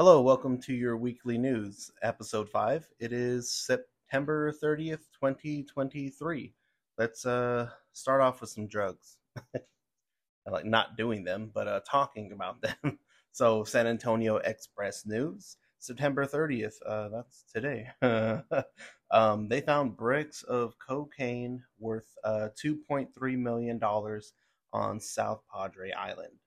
Hello, welcome to your weekly news, episode 5. It is September 30th, 2023. Let's uh start off with some drugs. Like not doing them, but uh talking about them. so, San Antonio Express News, September 30th, uh that's today. um they found bricks of cocaine worth uh 2.3 million dollars on South Padre Island.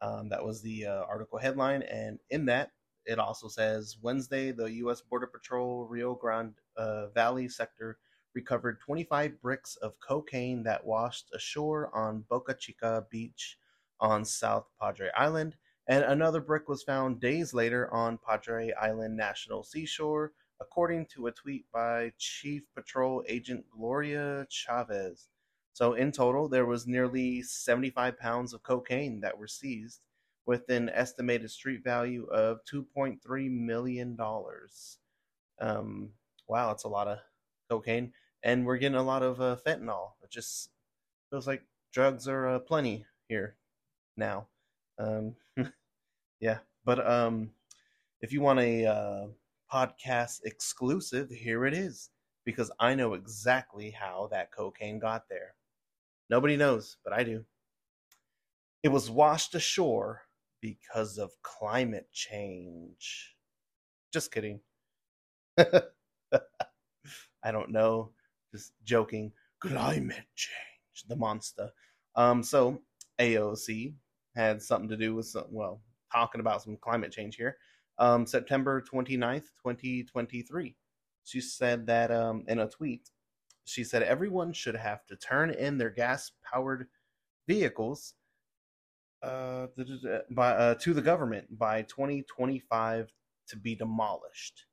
Um, that was the uh, article headline, and in that it also says Wednesday, the U.S. Border Patrol Rio Grande uh, Valley sector recovered 25 bricks of cocaine that washed ashore on Boca Chica Beach on South Padre Island, and another brick was found days later on Padre Island National Seashore, according to a tweet by Chief Patrol Agent Gloria Chavez. So, in total, there was nearly 75 pounds of cocaine that were seized with an estimated street value of $2.3 million. Um, wow, it's a lot of cocaine. And we're getting a lot of uh, fentanyl. It just feels like drugs are uh, plenty here now. Um, yeah, but um, if you want a uh, podcast exclusive, here it is. Because I know exactly how that cocaine got there. Nobody knows, but I do. It was washed ashore because of climate change. Just kidding. I don't know. Just joking. Climate change, the monster. Um, so AOC had something to do with some, well, talking about some climate change here. Um, September 29th, 2023. She said that um, in a tweet, she said everyone should have to turn in their gas powered vehicles uh, by uh, to the government by 2025 to be demolished.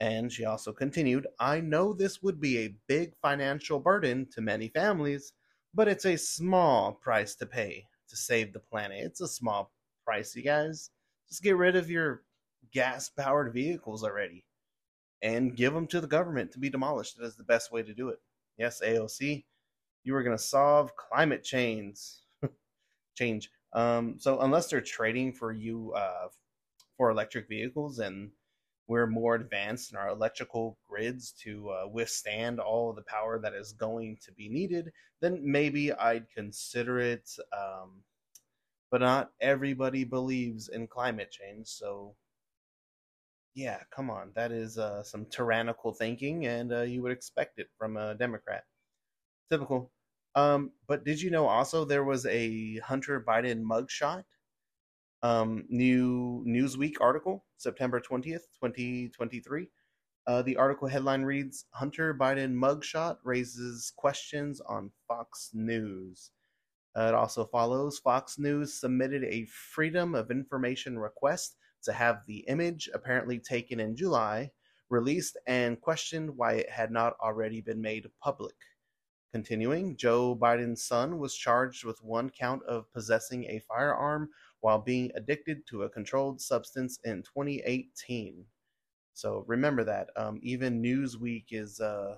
And she also continued, I know this would be a big financial burden to many families, but it's a small price to pay to save the planet. It's a small price, you guys. Just get rid of your gas powered vehicles already and give them to the government to be demolished. That is the best way to do it. Yes, AOC, you are going to solve climate change. Change. Um, so unless they're trading for you uh, for electric vehicles and we're more advanced in our electrical grids to uh, withstand all the power that is going to be needed, then maybe I'd consider it. Um, but not everybody believes in climate change, so yeah, come on, that is uh, some tyrannical thinking, and uh, you would expect it from a Democrat. Typical. Um, but did you know also there was a Hunter Biden mugshot? Um, new Newsweek article, September 20th, 2023. Uh, the article headline reads Hunter Biden mugshot raises questions on Fox News. Uh, it also follows Fox News submitted a Freedom of Information request to have the image, apparently taken in July, released and questioned why it had not already been made public. Continuing, Joe Biden's son was charged with one count of possessing a firearm while being addicted to a controlled substance in 2018. So remember that. Um, even Newsweek is uh,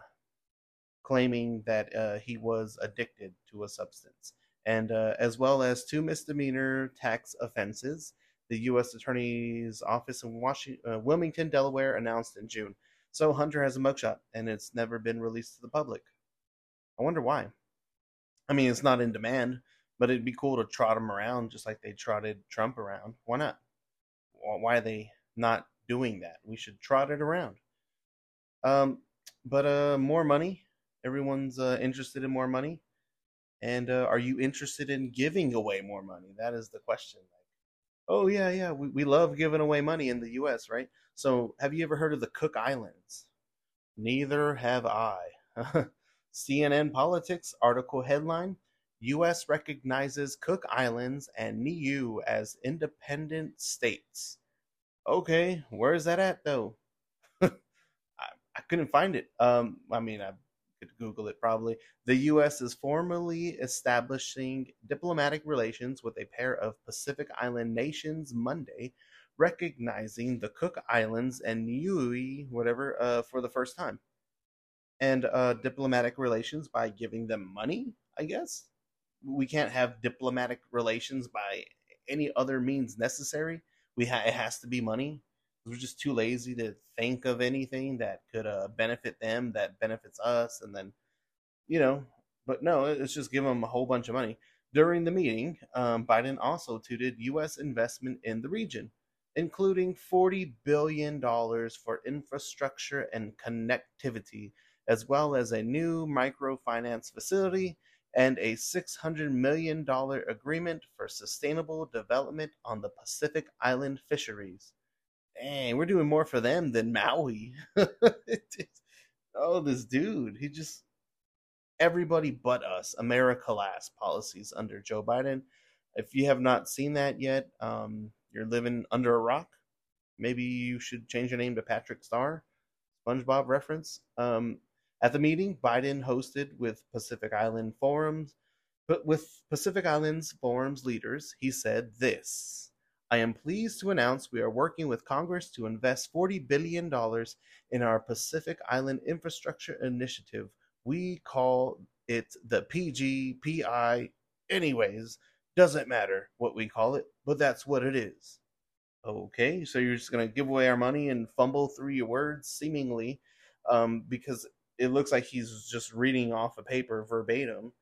claiming that uh, he was addicted to a substance, and uh, as well as two misdemeanor tax offenses. The U.S. Attorney's Office in Washington, uh, Wilmington, Delaware, announced in June. So Hunter has a mugshot, and it's never been released to the public. I wonder why. I mean, it's not in demand, but it'd be cool to trot him around just like they trotted Trump around. Why not? Why are they not doing that? We should trot it around. Um, but uh, more money. Everyone's uh, interested in more money. And uh, are you interested in giving away more money? That is the question. Oh yeah, yeah, we, we love giving away money in the U.S., right? So, have you ever heard of the Cook Islands? Neither have I. CNN Politics article headline U.S. recognizes Cook Islands and Niue as independent states. Okay, where is that at though? I, I couldn't find it. Um, I mean, I could Google it probably. The U.S. is formally establishing diplomatic relations with a pair of Pacific Island nations Monday, recognizing the Cook Islands and Niue, whatever, uh, for the first time and uh, diplomatic relations by giving them money, I guess. We can't have diplomatic relations by any other means necessary. we ha- it has to be money. We're just too lazy to think of anything that could uh, benefit them, that benefits us, and then, you know, but no, it's just give them a whole bunch of money. During the meeting, um, Biden also touted U.S. investment in the region, including $40 billion for infrastructure and connectivity, as well as a new microfinance facility and a $600 million agreement for sustainable development on the Pacific Island fisheries. Dang, we're doing more for them than Maui. oh, this dude, he just everybody but us, America last policies under Joe Biden. If you have not seen that yet, um, you're living under a rock. Maybe you should change your name to Patrick Star. SpongeBob reference. Um, at the meeting, Biden hosted with Pacific Island Forums, but with Pacific Islands Forums leaders, he said this. I am pleased to announce we are working with Congress to invest $40 billion in our Pacific Island Infrastructure Initiative, we call it the PGPI anyways. Doesn't matter what we call it, but that's what it is. Okay, so you're just going to give away our money and fumble through your words, seemingly, um, because it looks like he's just reading off a paper verbatim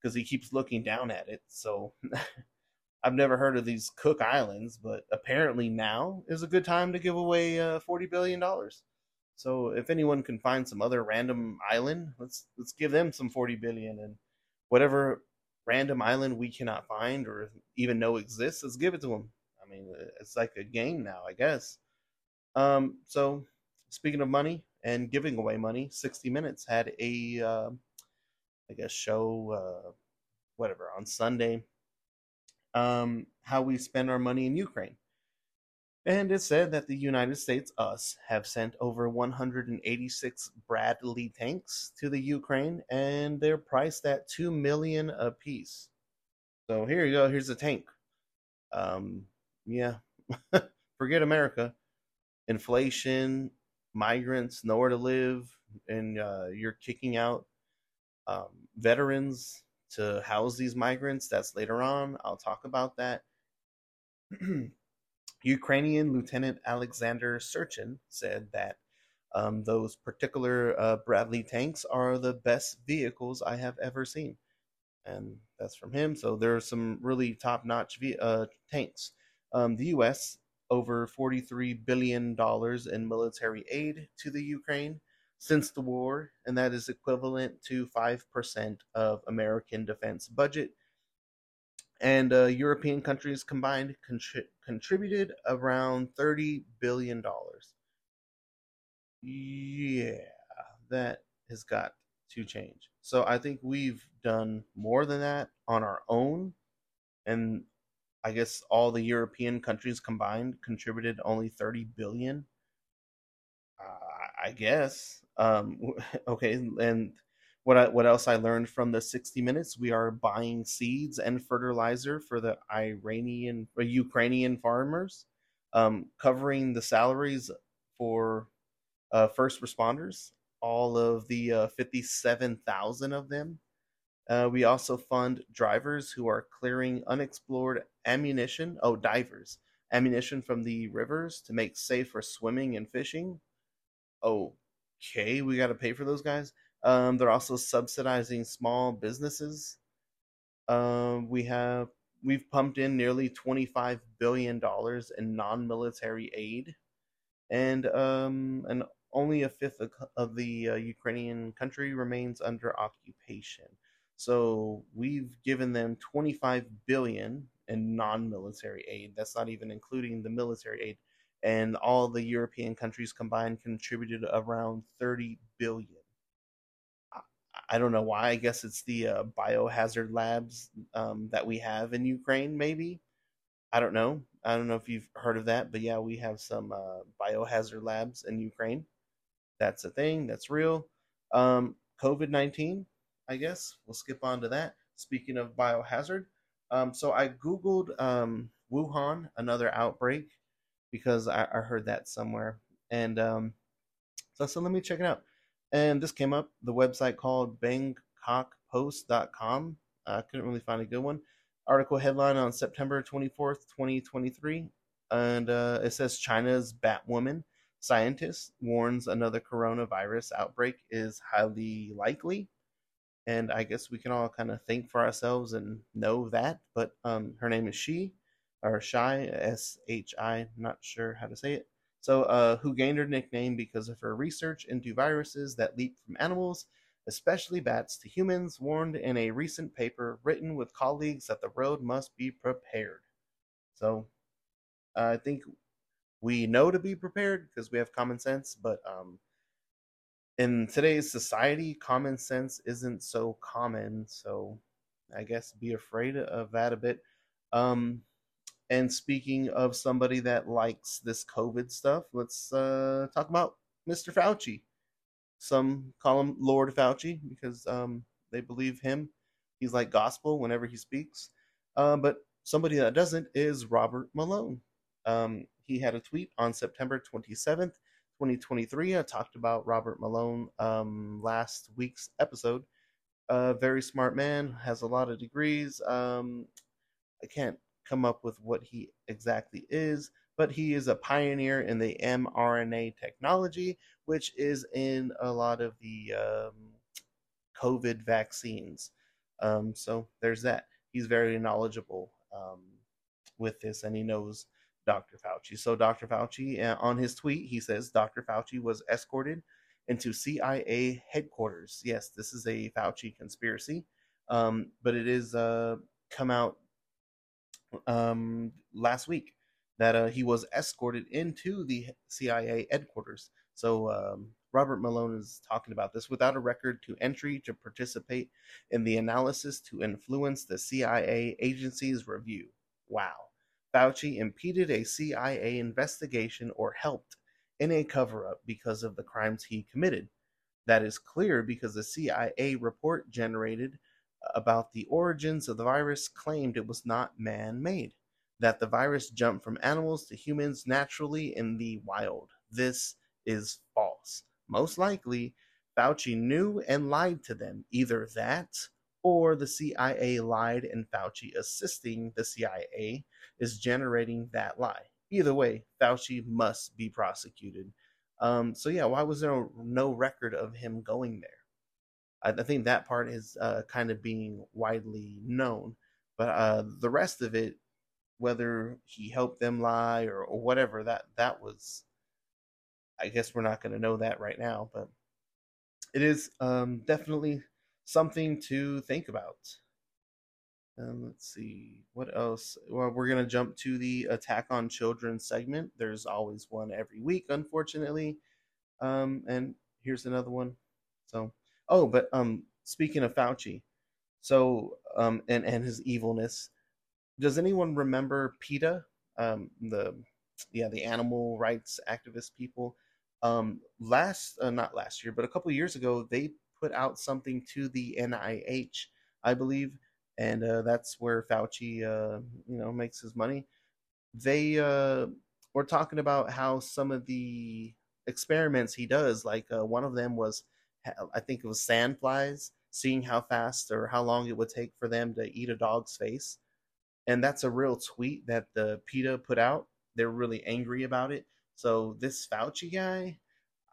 because he keeps looking down at it. So I've never heard of these Cook Islands, but apparently now is a good time to give away uh, $40 billion. So if anyone can find some other random island, let's let's give them some 40 billion and whatever random island we cannot find or even know exists, let's give it to them. I mean, it's like a game now, I guess. Um, so speaking of money and giving away money, 60 Minutes had a, uh, I guess, show, uh, whatever, on Sunday, um, how we spend our money in Ukraine. And it said that the United States, us, have sent over 186 Bradley tanks to the Ukraine, and they're priced at two million a piece. So here you go. Here's a tank. Um, yeah, forget America. Inflation, migrants, nowhere to live, and uh, you're kicking out um, veterans to house these migrants. That's later on. I'll talk about that. Ukrainian Lieutenant Alexander Surchin said that um, those particular uh, Bradley tanks are the best vehicles I have ever seen. And that's from him. So there are some really top notch uh, tanks. Um, the U.S. over $43 billion in military aid to the Ukraine since the war, and that is equivalent to 5% of American defense budget and uh, European countries combined contri- contributed around $30 billion. Yeah, that has got to change. So I think we've done more than that on our own. And I guess all the European countries combined contributed only 30 billion. Uh, I guess. Um, okay, and what I, what else I learned from the 60 minutes? We are buying seeds and fertilizer for the Iranian or Ukrainian farmers, um, covering the salaries for uh, first responders, all of the uh, 57,000 of them. Uh, we also fund drivers who are clearing unexplored ammunition. Oh, divers ammunition from the rivers to make safe for swimming and fishing. Okay, we got to pay for those guys um, they're also subsidizing small businesses. Um, we have we've pumped in nearly twenty five billion dollars in non military aid, and um, and only a fifth of, of the uh, Ukrainian country remains under occupation. So we've given them 25 billion in non-military aid. That's not even including the military aid. And all the European countries combined contributed around 30 billion. I don't know why. I guess it's the uh, biohazard labs um, that we have in Ukraine. Maybe I don't know. I don't know if you've heard of that, but yeah, we have some uh, biohazard labs in Ukraine. That's a thing. That's real. Um, COVID nineteen. I guess. We'll skip on to that. Speaking of biohazard, um, so I googled um, Wuhan, another outbreak, because I, I heard that somewhere, and um, so so let me check it out. And this came up the website called bangkokpost.com i couldn't really find a good one. Article headline on september 24th 2023 and uh, it says China's Batwoman scientist warns another coronavirus outbreak is highly likely. And I guess we can all kind of think for ourselves and know that. But um, her name is She, or Shy, S H I, not sure how to say it. So, uh, who gained her nickname because of her research into viruses that leap from animals, especially bats, to humans, warned in a recent paper written with colleagues that the road must be prepared. So, I think we know to be prepared because we have common sense, but um, in today's society, common sense isn't so common. So, I guess be afraid of that a bit. Um, and speaking of somebody that likes this COVID stuff, let's uh, talk about Mr. Fauci. Some call him Lord Fauci because um, they believe him. He's like gospel whenever he speaks. Uh, but somebody that doesn't is Robert Malone. Um, he had a tweet on September 27th, 2023. I talked about Robert Malone um, last week's episode. A uh, very smart man, has a lot of degrees. Um, I can't come up with what he exactly is, but he is a pioneer in the mRNA technology, which is in a lot of the um, COVID vaccines. Um, so there's that. He's very knowledgeable um, with this, and he knows Dr. Fauci. So Dr. Fauci, uh, on his tweet, he says Dr. Fauci was escorted into CIA headquarters. Yes, this is a Fauci conspiracy, um, but it is uh, come out um, last week that uh, he was escorted into the CIA headquarters. So um, Robert Malone is talking about this without a record to entry to participate in the analysis to influence the CIA agency's review. Wow. Fauci impeded a CIA investigation or helped in a cover up because of the crimes he committed. That is clear because the CIA report generated uh, about the origins of the virus claimed it was not man made, that the virus jumped from animals to humans naturally in the wild. This is false. Most likely, Fauci knew and lied to them. Either that or the CIA lied and Fauci assisting the CIA is generating that lie. Either way, Fauci must be prosecuted. Um, so yeah, why was there no record of him going there? I, I think that part is uh, kind of being widely known, but uh, the rest of it, whether he helped them lie or, or whatever, that that was, I guess we're not going to know that right now, but it is um, definitely something to think about. Um, let's see what else. Well, we're gonna jump to the attack on children segment. There's always one every week, unfortunately. Um, and here's another one. So Oh, but um, speaking of Fauci, so um, and and his evilness, does anyone remember PETA? Um, the yeah, the animal rights activist people. Um, last uh, not last year, but a couple years ago, they put out something to the NIH, I believe, and uh, that's where Fauci, uh, you know, makes his money. They uh, were talking about how some of the experiments he does, like uh, one of them was I think it was sandflies, seeing how fast or how long it would take for them to eat a dog's face. And that's a real tweet that the PETA put out. They're really angry about it. So this Fauci guy,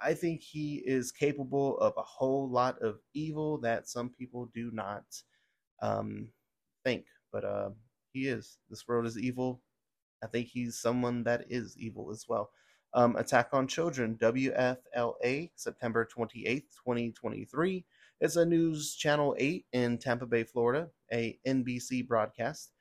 I think he is capable of a whole lot of evil that some people do not um, think. But uh, he is. This world is evil. I think he's someone that is evil as well. Um, Attack on Children, WFLA, September 28th, 2023. It's a News Channel 8 in Tampa Bay, Florida, a NBC broadcast.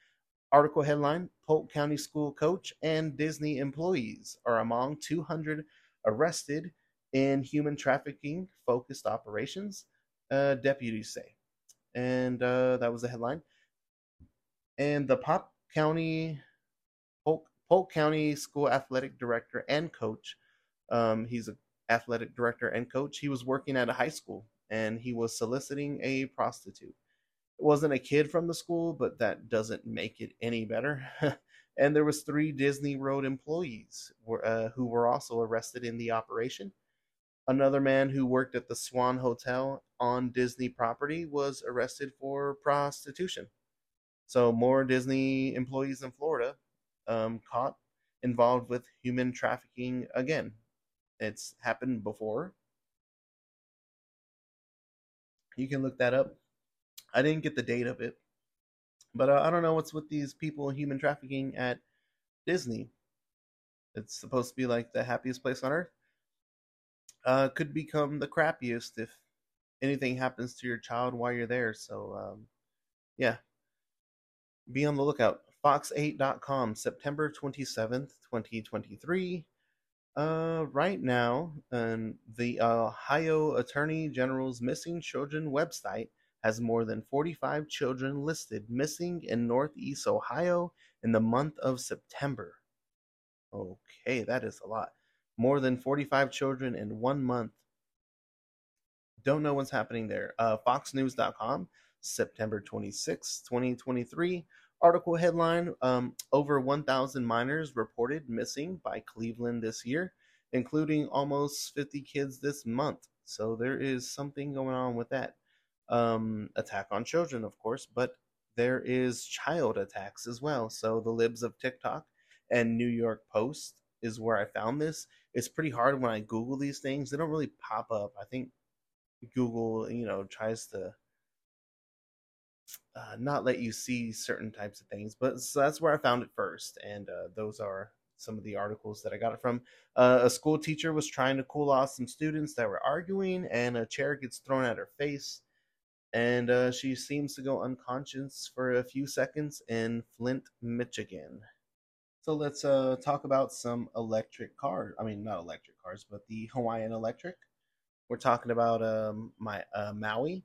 Article headline Polk County school coach and Disney employees are among 200 arrested in human trafficking focused operations, uh, deputies say. And uh, that was the headline. And the Pop County Polk County School Athletic Director and coach. Um, he's an athletic director and coach. He was working at a high school and he was soliciting a prostitute. It wasn't a kid from the school, but that doesn't make it any better. and there was three Disney World employees were, uh, who were also arrested in the operation. Another man who worked at the Swan Hotel on Disney property was arrested for prostitution. So more Disney employees in Florida um, caught involved with human trafficking again. It's happened before. You can look that up. I didn't get the date of it, but uh, I don't know what's with these people human trafficking at Disney. It's supposed to be like the happiest place on earth. Uh, could become the crappiest if anything happens to your child while you're there. So, um, yeah, be on the lookout. Fox8.com, September 27th, 2023. Uh, right now, um, the Ohio Attorney General's Missing Children website has more than 45 children listed missing in Northeast Ohio in the month of September. Okay, that is a lot. More than 45 children in one month. Don't know what's happening there. Uh, FoxNews.com, September 26, 2023. Article headline um, Over 1,000 minors reported missing by Cleveland this year, including almost 50 kids this month. So there is something going on with that. Um, attack on children, of course, but there is child attacks as well. So the libs of TikTok and New York Post is where I found this. It's pretty hard when I Google these things; they don't really pop up. I think Google, you know, tries to uh, not let you see certain types of things. But so that's where I found it first, and uh, those are some of the articles that I got it from. Uh, a school teacher was trying to cool off some students that were arguing, and a chair gets thrown at her face, and uh, she seems to go unconscious for a few seconds in Flint, Michigan. So let's uh, talk about some electric cars. I mean, not electric cars, but the Hawaiian Electric. We're talking about um, my uh, Maui,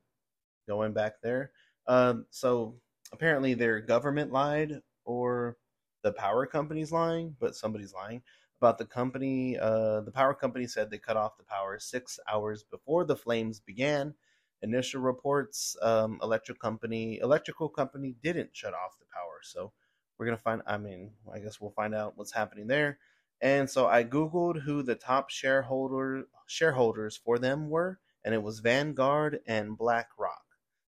going back there. Um, so apparently their government lied or the power company's lying, but somebody's lying about the company. Uh, the power company said they cut off the power six hours before the flames began. Initial reports, um, electric company, electrical company didn't shut off the power. So we're gonna find. I mean, I guess we'll find out what's happening there. And so I googled who the top shareholder shareholders for them were, and it was Vanguard and BlackRock.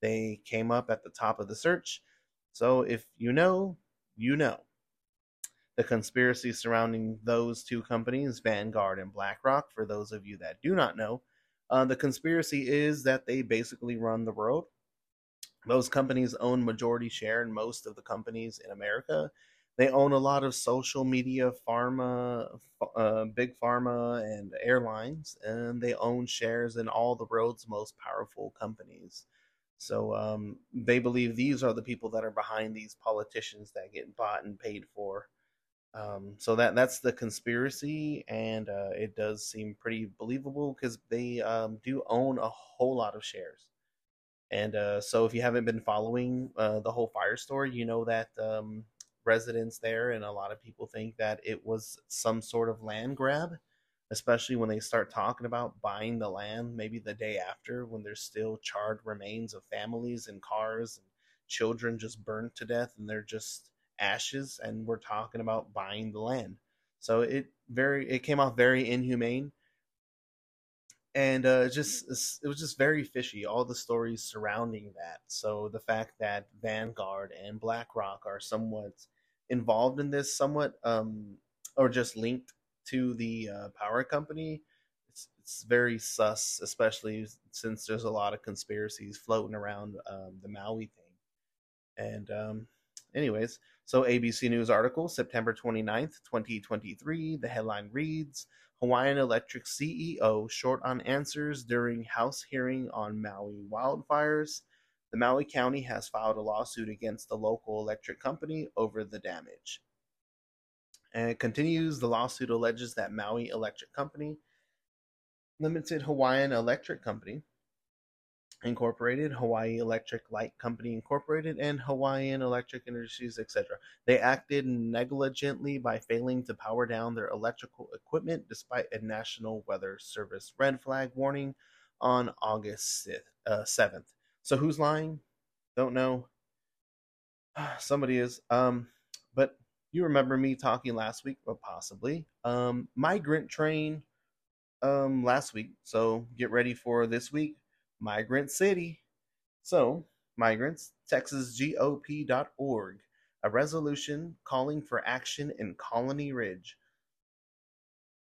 They came up at the top of the search. So if you know, you know. The conspiracy surrounding those two companies, Vanguard and BlackRock, for those of you that do not know, uh, the conspiracy is that they basically run the world. Those companies own majority share in most of the companies in America. They own a lot of social media, pharma, uh, big pharma, and airlines, and they own shares in all the world's most powerful companies. So um, they believe these are the people that are behind these politicians that get bought and paid for. Um, so that that's the conspiracy, and uh, it does seem pretty believable because they um, do own a whole lot of shares. And uh, so, if you haven't been following uh, the whole fire story, you know that um, residents there and a lot of people think that it was some sort of land grab especially when they start talking about buying the land maybe the day after when there's still charred remains of families and cars and children just burnt to death and they're just ashes and we're talking about buying the land. So it very it came off very inhumane and uh, just it was just very fishy all the stories surrounding that so the fact that vanguard and blackrock are somewhat involved in this somewhat um or just linked to the uh, power company, it's, it's very sus, especially since there's a lot of conspiracies floating around um, the Maui thing. And, um, anyways, so ABC News article, September 29th, 2023. The headline reads Hawaiian Electric CEO short on answers during House hearing on Maui wildfires. The Maui County has filed a lawsuit against the local electric company over the damage. And it continues the lawsuit alleges that Maui Electric Company, Limited Hawaiian Electric Company, Incorporated, Hawaii Electric Light Company Incorporated, and Hawaiian Electric Industries, etc. They acted negligently by failing to power down their electrical equipment despite a National Weather Service red flag warning on August 7th. Uh, so who's lying? Don't know. Somebody is. Um, but you remember me talking last week, or possibly, um, migrant train um, last week. So get ready for this week, Migrant City. So, migrants, texasgop.org. a resolution calling for action in Colony Ridge.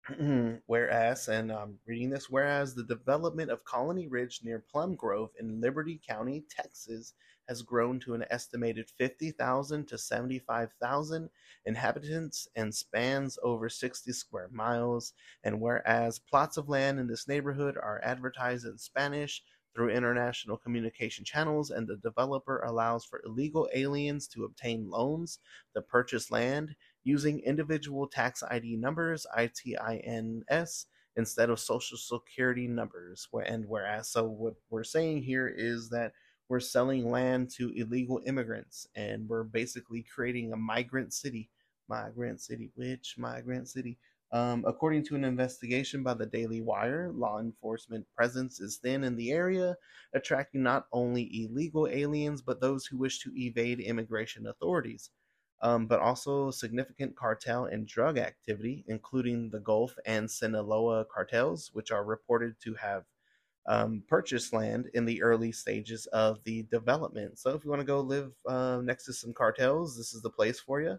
whereas, and I'm reading this, whereas the development of Colony Ridge near Plum Grove in Liberty County, Texas, has grown to an estimated 50,000 to 75,000 inhabitants and spans over 60 square miles. And whereas plots of land in this neighborhood are advertised in Spanish through international communication channels, and the developer allows for illegal aliens to obtain loans to purchase land using individual tax ID numbers, ITINS, instead of social security numbers. And whereas, so what we're saying here is that we're selling land to illegal immigrants and we're basically creating a migrant city. Migrant city, which migrant city? Um, according to an investigation by the Daily Wire, law enforcement presence is thin in the area, attracting not only illegal aliens but those who wish to evade immigration authorities um, but also significant cartel and drug activity, including the Gulf and Sinaloa cartels, which are reported to have um, purchased land in the early stages of the development. So, if you want to go live uh, next to some cartels, this is the place for you.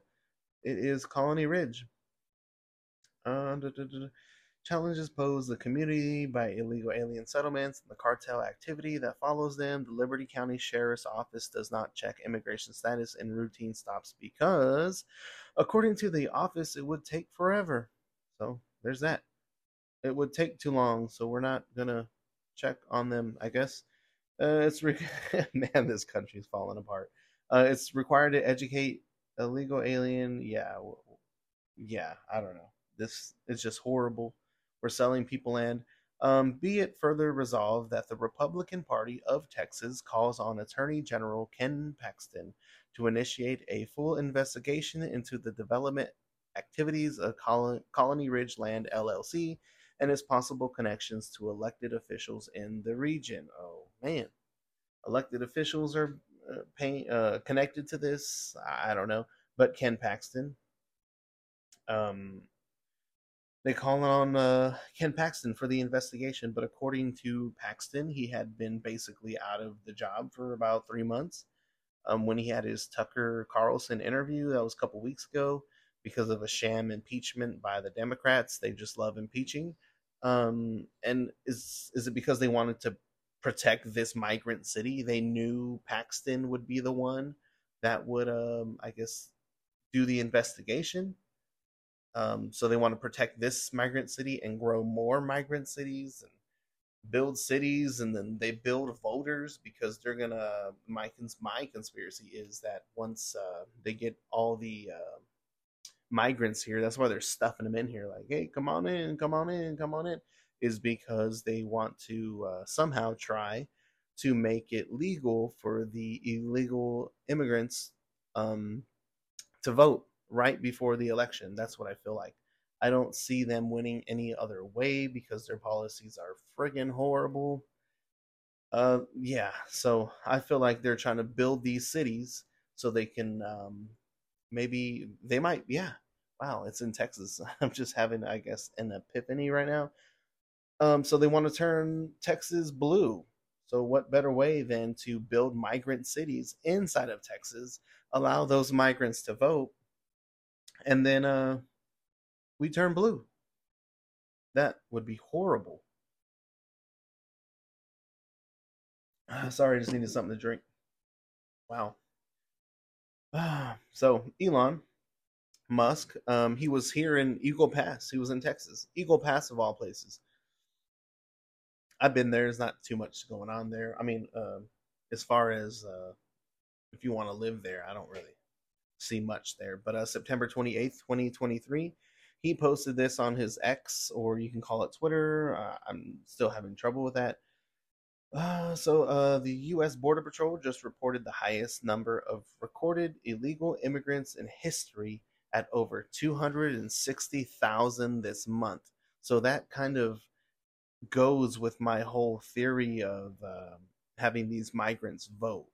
It is Colony Ridge. Uh, Challenges posed the community by illegal alien settlements and the cartel activity that follows them. The Liberty County Sheriff's Office does not check immigration status in routine stops because, according to the office, it would take forever. So there's that. It would take too long, so we're not gonna check on them. I guess uh, it's re- man, this country's falling apart. Uh, it's required to educate illegal alien. Yeah, yeah. I don't know. This is just horrible were selling people land. Um, be it further resolved that the Republican Party of Texas calls on Attorney General Ken Paxton to initiate a full investigation into the development activities of Colony Ridge Land LLC and its possible connections to elected officials in the region. Oh man, elected officials are uh, pay, uh, connected to this. I don't know, but Ken Paxton, um, they call on uh, Ken Paxton for the investigation, but according to Paxton, he had been basically out of the job for about three months. Um, when he had his Tucker Carlson interview, that was a couple weeks ago, because of a sham impeachment by the Democrats. They just love impeaching. Um, and is is it because they wanted to protect this migrant city? They knew Paxton would be the one that would, um, I guess, do the investigation um, so they want to protect this migrant city and grow more migrant cities and build cities, and then they build voters because they're gonna. My my conspiracy is that once uh, they get all the uh, migrants here, that's why they're stuffing them in here. Like, hey, come on in, come on in, come on in, is because they want to uh, somehow try to make it legal for the illegal immigrants um, to vote right before the election. That's what I feel like. I don't see them winning any other way because their policies are friggin' horrible. Uh, yeah, so I feel like they're trying to build these cities so they can um, maybe they might. Yeah, wow, it's in Texas. I'm just having, I guess, an epiphany right now. Um, so they want to turn Texas blue. So what better way than to build migrant cities inside of Texas, allow those migrants to vote, and then uh, we turn blue. That would be horrible. sorry, I just needed something to drink. Wow. so Elon Musk, um, he was here in Eagle Pass. He was in Texas, Eagle Pass of all places. I've been there. There's not too much going on there. I mean, uh, as far as uh, if you want to live there, I don't really see much there. But uh, September 28th, 2023, he posted this on his X, or you can call it Twitter. Uh, I'm still having trouble with that. Uh, so, uh, the U.S. Border Patrol just reported the highest number of recorded illegal immigrants in history at over 260,000 this month. So, that kind of goes with my whole theory of uh, having these migrants vote.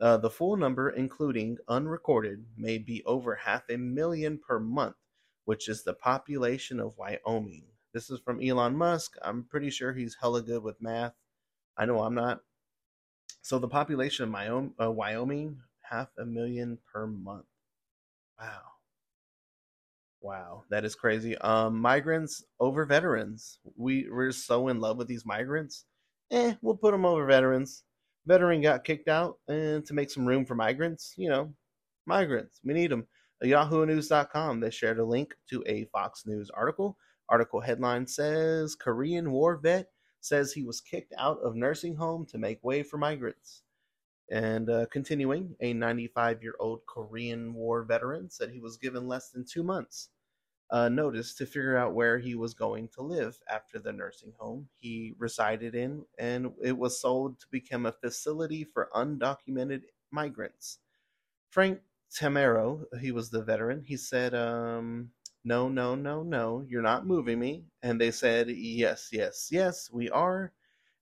Uh, the full number, including unrecorded, may be over half a million per month, which is the population of Wyoming. This is from Elon Musk. I'm pretty sure he's hella good with math. I know I'm not. So the population of uh, Wyoming, half a million per month. Wow. Wow, that is crazy. Um, migrants over veterans. We we're so in love with these migrants. Eh, we'll put them over veterans. Veteran got kicked out, and to make some room for migrants, you know, migrants. We need them. yahoo YahooNews.com. They shared a link to a Fox News article. Article headline says Korean war vet says he was kicked out of nursing home to make way for migrants. And uh, continuing, a 95 year old Korean War veteran said he was given less than two months' uh, notice to figure out where he was going to live after the nursing home he resided in, and it was sold to become a facility for undocumented migrants. Frank Tamero, he was the veteran, he said, um, No, no, no, no, you're not moving me. And they said, Yes, yes, yes, we are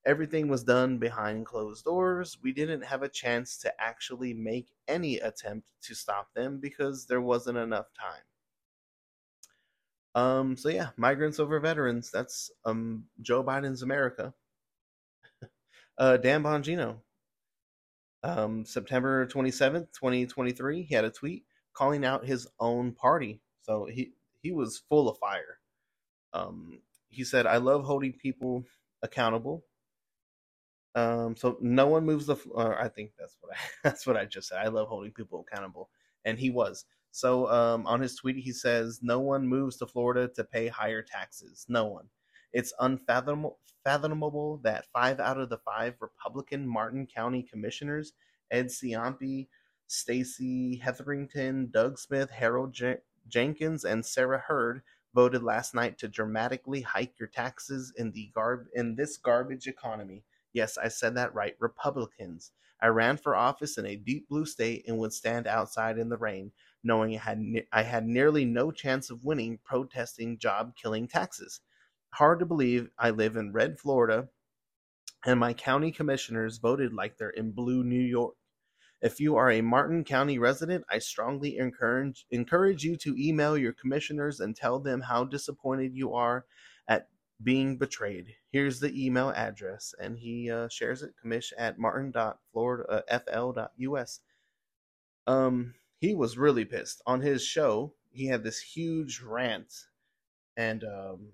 Everything was done behind closed doors. We didn't have a chance to actually make any attempt to stop them because there wasn't enough time. Um, so yeah, migrants over veterans. That's um Joe Biden's America. uh, Dan Bongino. Um, September 27th, 2023, he had a tweet calling out his own party. So he he was full of fire. Um, he said, "I love holding people accountable. Um, so no one moves the. Floor. I think that's what I that's what I just said. I love holding people accountable, and he was. So um, on his tweet, he says, "No one moves to Florida to pay higher taxes. No one. It's unfathomable that five out of the five Republican Martin County commissioners, Ed Ciampi, Stacy Hetherington, Doug Smith, Harold Jenkins, and Sarah Heard." Voted last night to dramatically hike your taxes in the garb in this garbage economy Yes, I said that right. Republicans. I ran for office in a deep blue state and would stand outside in the rain, knowing I had, ne- I had nearly no chance of winning protesting job killing taxes. Hard to believe I live in red Florida and my county commissioners voted like they're in blue New York. If you are a Martin County resident, I strongly encourage encourage you to email your commissioners and tell them how disappointed you are at being betrayed. Here's the email address, and he uh, shares it. Commish at martin.floridafl.us. Um, he was really pissed on his show. He had this huge rant, and um,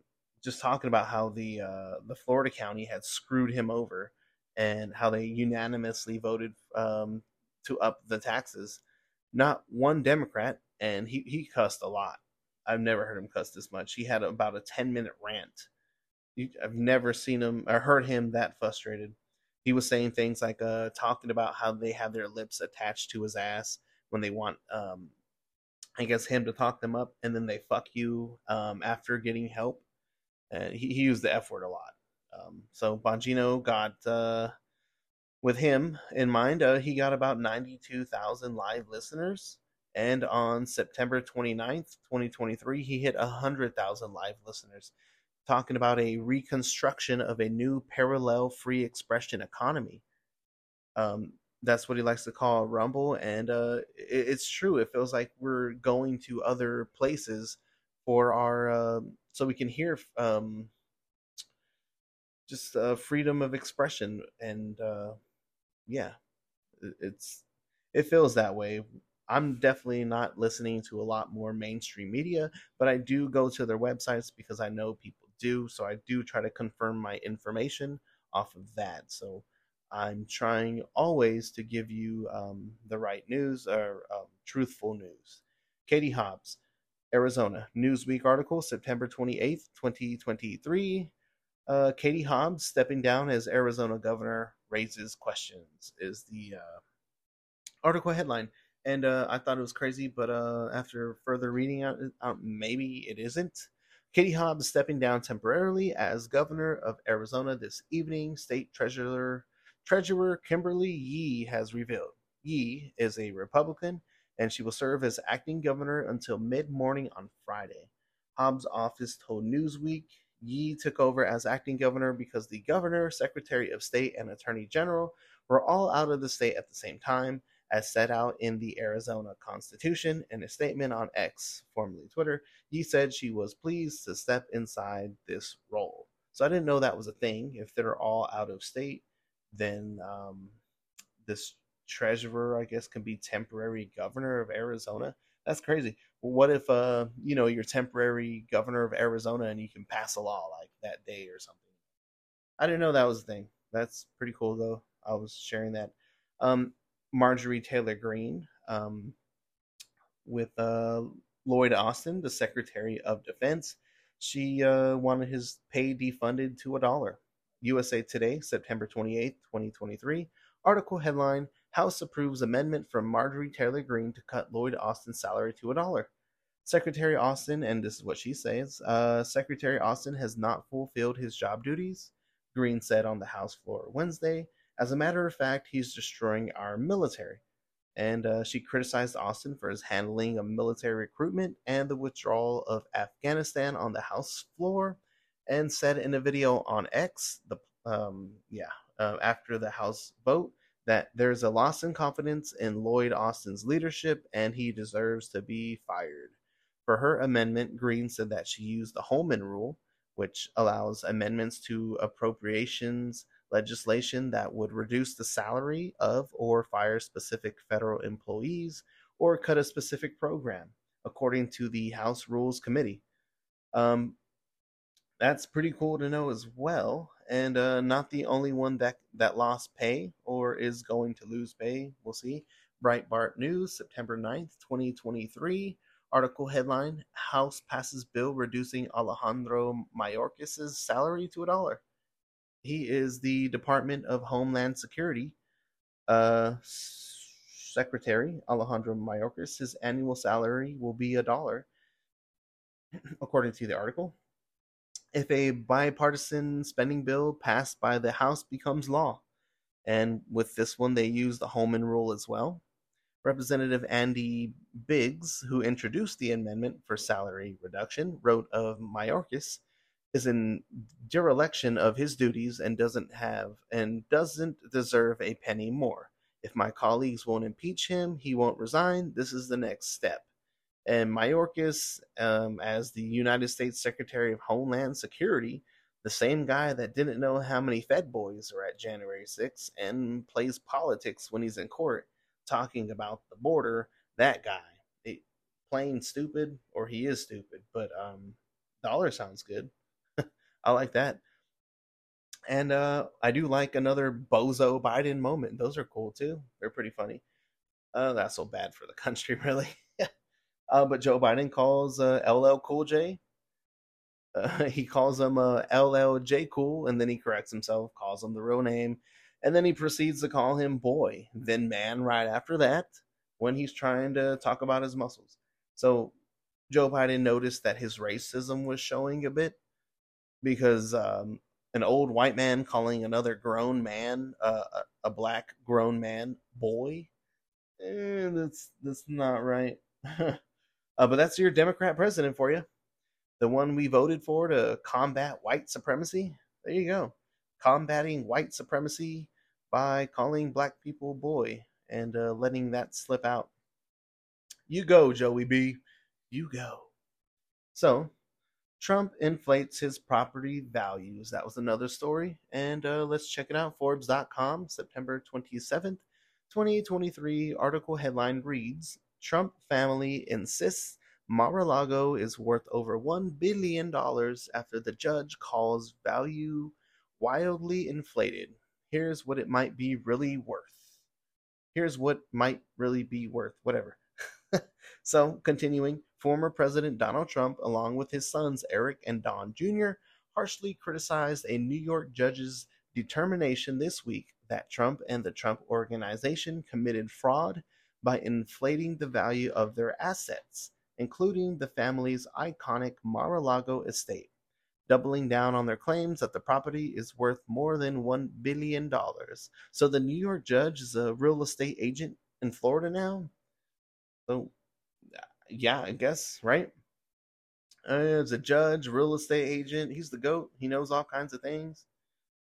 just talking about how the uh, the Florida county had screwed him over, and how they unanimously voted um, to up the taxes. Not one Democrat, and he he cussed a lot. I've never heard him cuss this much. He had about a ten minute rant I've never seen him or heard him that frustrated. He was saying things like uh, talking about how they have their lips attached to his ass when they want, um, I guess, him to talk them up, and then they fuck you um, after getting help. And he, he used the F word a lot. Um, so Bongino got, uh, with him in mind, uh, he got about 92,000 live listeners. And on September 29th, 2023, he hit 100,000 live listeners talking about a reconstruction of a new parallel free expression economy. Um, that's what he likes to call a Rumble, and uh, it, it's true. It feels like we're going to other places for our uh, so we can hear um, just uh, freedom of expression, and uh, yeah, it's it feels that way. I'm definitely not listening to a lot more mainstream media, but I do go to their websites because I know people do. So I do try to confirm my information off of that. So I'm trying always to give you um, the right news or um, truthful news. Katie Hobbs, Arizona Newsweek article, September 28th, 2023. Uh, Katie Hobbs stepping down as Arizona governor raises questions is the uh, article headline. And uh, I thought it was crazy, but uh, after further reading out, maybe it isn't. Katie Hobbs stepping down temporarily as governor of Arizona this evening, state treasurer Treasurer Kimberly Yee has revealed. Yee is a Republican and she will serve as acting governor until mid morning on Friday. Hobbs' office told Newsweek Yee took over as acting governor because the governor, secretary of state, and attorney general were all out of the state at the same time, as set out in the Arizona Constitution. In a statement on X, formerly Twitter, Yee said she was pleased to step inside this role. So I didn't know that was a thing. If they're all out of state, then um, this treasurer, I guess, can be temporary governor of Arizona. That's crazy. What if uh you know you're temporary governor of Arizona and you can pass a law like that day or something? I didn't know that was a thing. That's pretty cool though. I was sharing that. Um, Marjorie Taylor Greene, um, with uh, Lloyd Austin, the Secretary of Defense. She uh, wanted his pay defunded to a dollar. USA Today, September 28, 2023. Article headline House approves amendment from Marjorie Taylor Greene to cut Lloyd Austin's salary to a dollar. Secretary Austin, and this is what she says uh, Secretary Austin has not fulfilled his job duties, Greene said on the House floor Wednesday. As a matter of fact, he's destroying our military and uh, she criticized Austin for his handling of military recruitment and the withdrawal of Afghanistan on the House floor, and said in a video on X, the um, yeah, uh, after the House vote, that there's a loss in confidence in Lloyd Austin's leadership and he deserves to be fired. For her amendment, Greene said that she used the Holman Rule, which allows amendments to appropriations legislation that would reduce the salary of or fire specific federal employees or cut a specific program, according to the House Rules Committee. Um, that's pretty cool to know as well, and uh, not the only one that that lost pay or is going to lose pay. We'll see. Breitbart News, September 9th, 2023. Article headline House passes bill reducing Alejandro Mayorkas' salary to a dollar. He is the Department of Homeland Security uh, Secretary Alejandro Mayorkas. His annual salary will be a dollar, according to the article. If a bipartisan spending bill passed by the House becomes law, and with this one they use the Holman Rule as well. Representative Andy Biggs, who introduced the amendment for salary reduction, wrote of Mayorkas is in dereliction of his duties and doesn't have and doesn't deserve a penny more. If my colleagues won't impeach him, he won't resign. This is the next step. And Mayorkas, um, as the United States Secretary of Homeland Security, the same guy that didn't know how many Fed boys are at January 6th and plays politics when he's in court talking about the border, that guy. It, plain stupid, or he is stupid, but um, dollar sounds good. I like that. And uh, I do like another Bozo Biden moment. Those are cool too. They're pretty funny. Uh, that's so bad for the country, really. Uh, but Joe Biden calls uh, LL Cool J. Uh, he calls him uh, LLJ Cool, and then he corrects himself, calls him the real name, and then he proceeds to call him boy, then man right after that when he's trying to talk about his muscles. So Joe Biden noticed that his racism was showing a bit because um, an old white man calling another grown man, uh, a, a black grown man, boy, eh, that's that's not right. uh, but that's your Democrat president for you, the one we voted for to combat white supremacy. There you go, combating white supremacy by calling black people boy and uh, letting that slip out. You go, Joey B. You go. So Trump inflates his property values. That was another story. And uh, let's check it out. Forbes.com, September 27th, 2023 article headline reads Trump family insists Mar a Lago is worth over $1 billion after the judge calls value wildly inflated. Here's what it might be really worth. Here's what might really be worth, whatever. so, continuing, former President Donald Trump, along with his sons Eric and Don Jr., harshly criticized a New York judge's determination this week that Trump and the Trump Organization committed fraud by inflating the value of their assets, including the family's iconic Mar a Lago estate, doubling down on their claims that the property is worth more than $1 billion. So the New York judge is a real estate agent in Florida now? So, yeah, I guess, right? As a judge, real estate agent, he's the GOAT. He knows all kinds of things.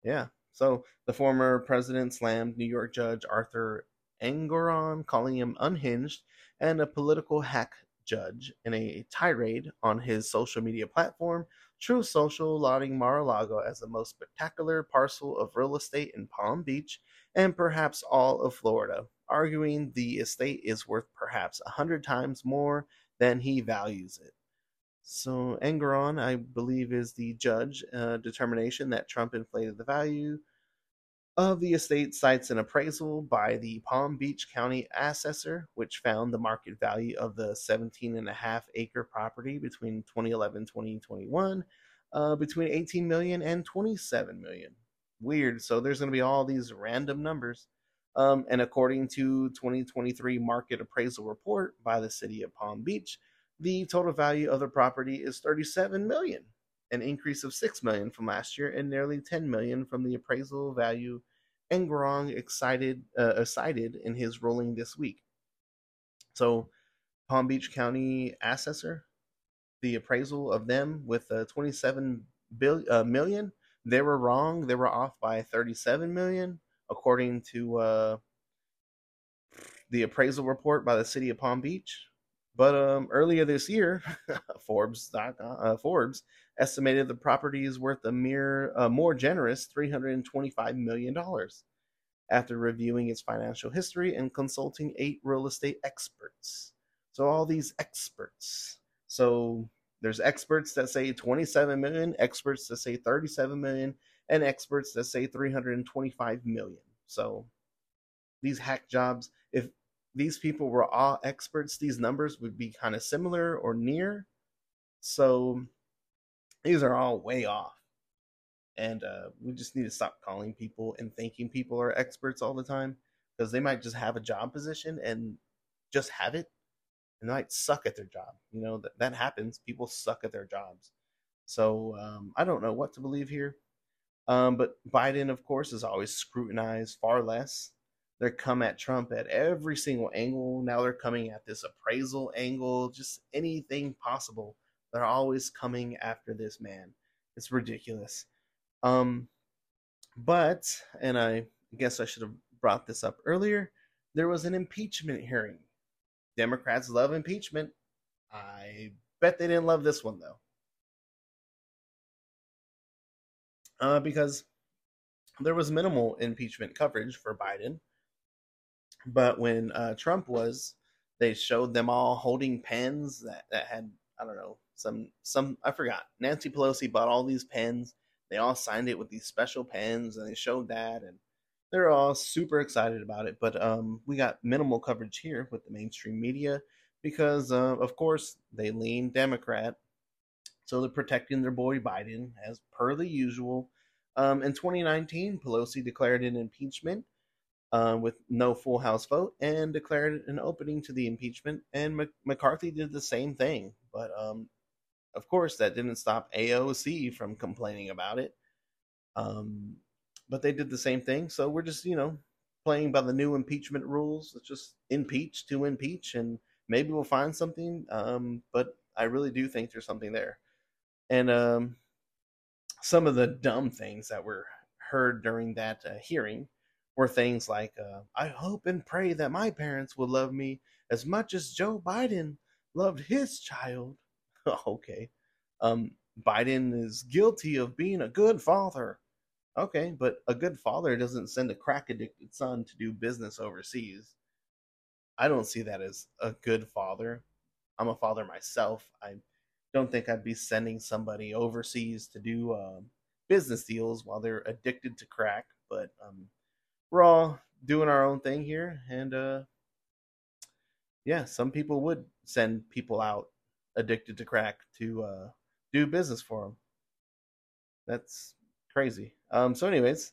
Yeah. So the former president slammed New York Judge Arthur Engoron, calling him unhinged and a political hack judge in a tirade on his social media platform, Truth Social, lauding Mar-a-Lago as the most spectacular parcel of real estate in Palm Beach and perhaps all of Florida arguing the estate is worth perhaps a hundred times more than he values it. So Engoron, I believe, is the judge uh, determination that Trump inflated the value of the estate cites an appraisal by the Palm Beach County assessor, which found the market value of the 17 and a half acre property between 2011 and 2021 uh, between 18 million and 27 million. Weird. So there's going to be all these random numbers. Um, and according to 2023 market appraisal report by the city of Palm Beach, the total value of the property is 37 million an increase of 6 million from last year and nearly 10 million from the appraisal value Engoron excited uh, cited in his ruling this week. So, Palm Beach County assessor, the appraisal of them with uh, 27 billion, uh, million, they were wrong. They were off by 37 million, according to uh, the appraisal report by the city of Palm Beach. But um, earlier this year, Forbes uh, Forbes estimated the property is worth a mere uh, more generous 325 million dollars after reviewing its financial history and consulting eight real estate experts. So all these experts. So there's experts that say 27 million, experts that say 37 million, and experts that say 325 million. So these hack jobs, if these people were all experts, these numbers would be kind of similar or near. So these are all way off. And uh, we just need to stop calling people and thinking people are experts all the time because they might just have a job position and just have it and they might suck at their job. You know, that, that happens. People suck at their jobs. So um, I don't know what to believe here. Um, but Biden, of course, is always scrutinized far less they come at Trump at every single angle. Now they're coming at this appraisal angle, just anything possible. They're always coming after this man. It's ridiculous. Um, but, and I guess I should have brought this up earlier, there was an impeachment hearing. Democrats love impeachment. I bet they didn't love this one though. Uh, because there was minimal impeachment coverage for Biden. But when uh, Trump was, they showed them all holding pens that, that had I don't know some some I forgot. Nancy Pelosi bought all these pens. They all signed it with these special pens, and they showed that, and they're all super excited about it. But um, we got minimal coverage here with the mainstream media because, uh, of course, they lean Democrat, so they're protecting their boy Biden as per the usual. Um, in 2019, Pelosi declared an impeachment uh, with no full House vote and declared an opening to the impeachment. And McCarthy did the same thing. But um, of course, that didn't stop AOC from complaining about it. Um, but they did the same thing. So we're just, you know, playing by the new impeachment rules. It's just impeach to impeach, and maybe we'll find something. Um, but I really do think there's something there. And um, some of the dumb things that were heard during that uh, hearing were things like, uh, I hope and pray that my parents will love me as much as Joe Biden loved his child. okay. Um, Biden is guilty of being a good father. Okay, but a good father doesn't send a crack addicted son to do business overseas. I don't see that as a good father. I'm a father myself. I don't think I'd be sending somebody overseas to do uh, business deals while they're addicted to crack. But um, we're all doing our own thing here, and uh, yeah, some people would send people out addicted to crack to uh, do business for him. That's crazy. Um, so, anyways,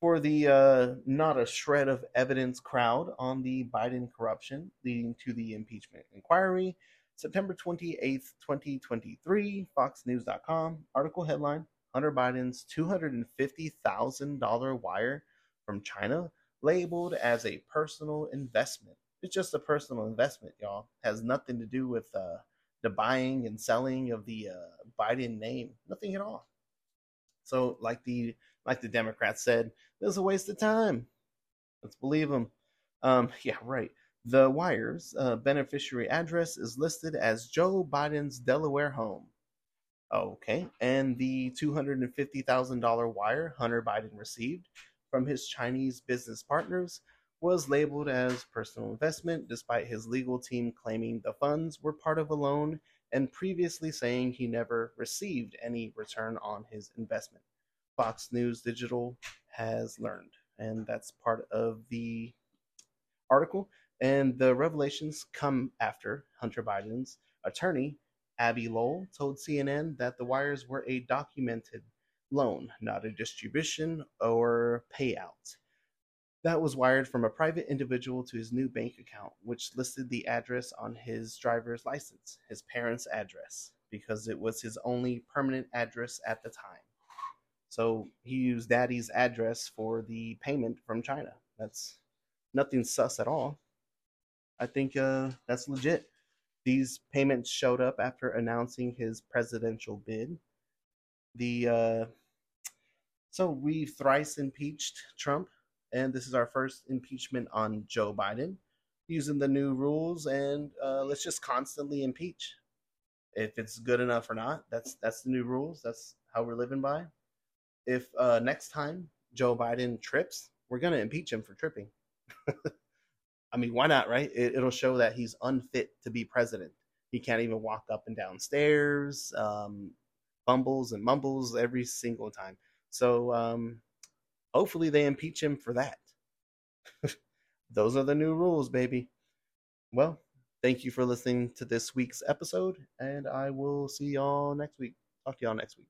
for the uh, not a shred of evidence crowd on the Biden corruption leading to the impeachment inquiry, September 28th, 2023, FoxNews.com, article headline Hunter Biden's $250,000 wire from China labeled as a personal investment. It's just a personal investment, y'all. Has nothing to do with uh, the buying and selling of the uh, Biden name. Nothing at all. So, like the like the Democrats said, this is a waste of time. Let's believe them. Um, yeah, right. The wire's uh, beneficiary address is listed as Joe Biden's Delaware home. Okay, and the $250,000 wire Hunter Biden received from his Chinese business partners was labeled as personal investment despite his legal team claiming the funds were part of a loan and previously saying he never received any return on his investment. Fox News Digital has learned, and that's part of the article. And the revelations come after Hunter Biden's attorney, Abbe Lowell, told CNN that the wires were a documented loan, not a distribution or payout. That was wired from a private individual to his new bank account, which listed the address on his driver's license, his parents' address, because it was his only permanent address at the time. So he used daddy's address for the payment from China. That's nothing sus at all. I think uh, that's legit. These payments showed up after announcing his presidential bid. The uh, so we've thrice impeached Trump and this is our first impeachment on Joe Biden using the new rules, and uh, let's just constantly impeach. If it's good enough or not, that's that's the new rules. That's how we're living by. If uh, next time Joe Biden trips, we're gonna impeach him for tripping. I mean, why not, right? It, will show that he's unfit to be president. He can't even walk up and down stairs, um, fumbles and mumbles every single time. So um, hopefully they impeach him for that. Those are the new rules, baby. Well, thank you for listening to this week's episode, and I will see y'all next week. Talk to y'all next week.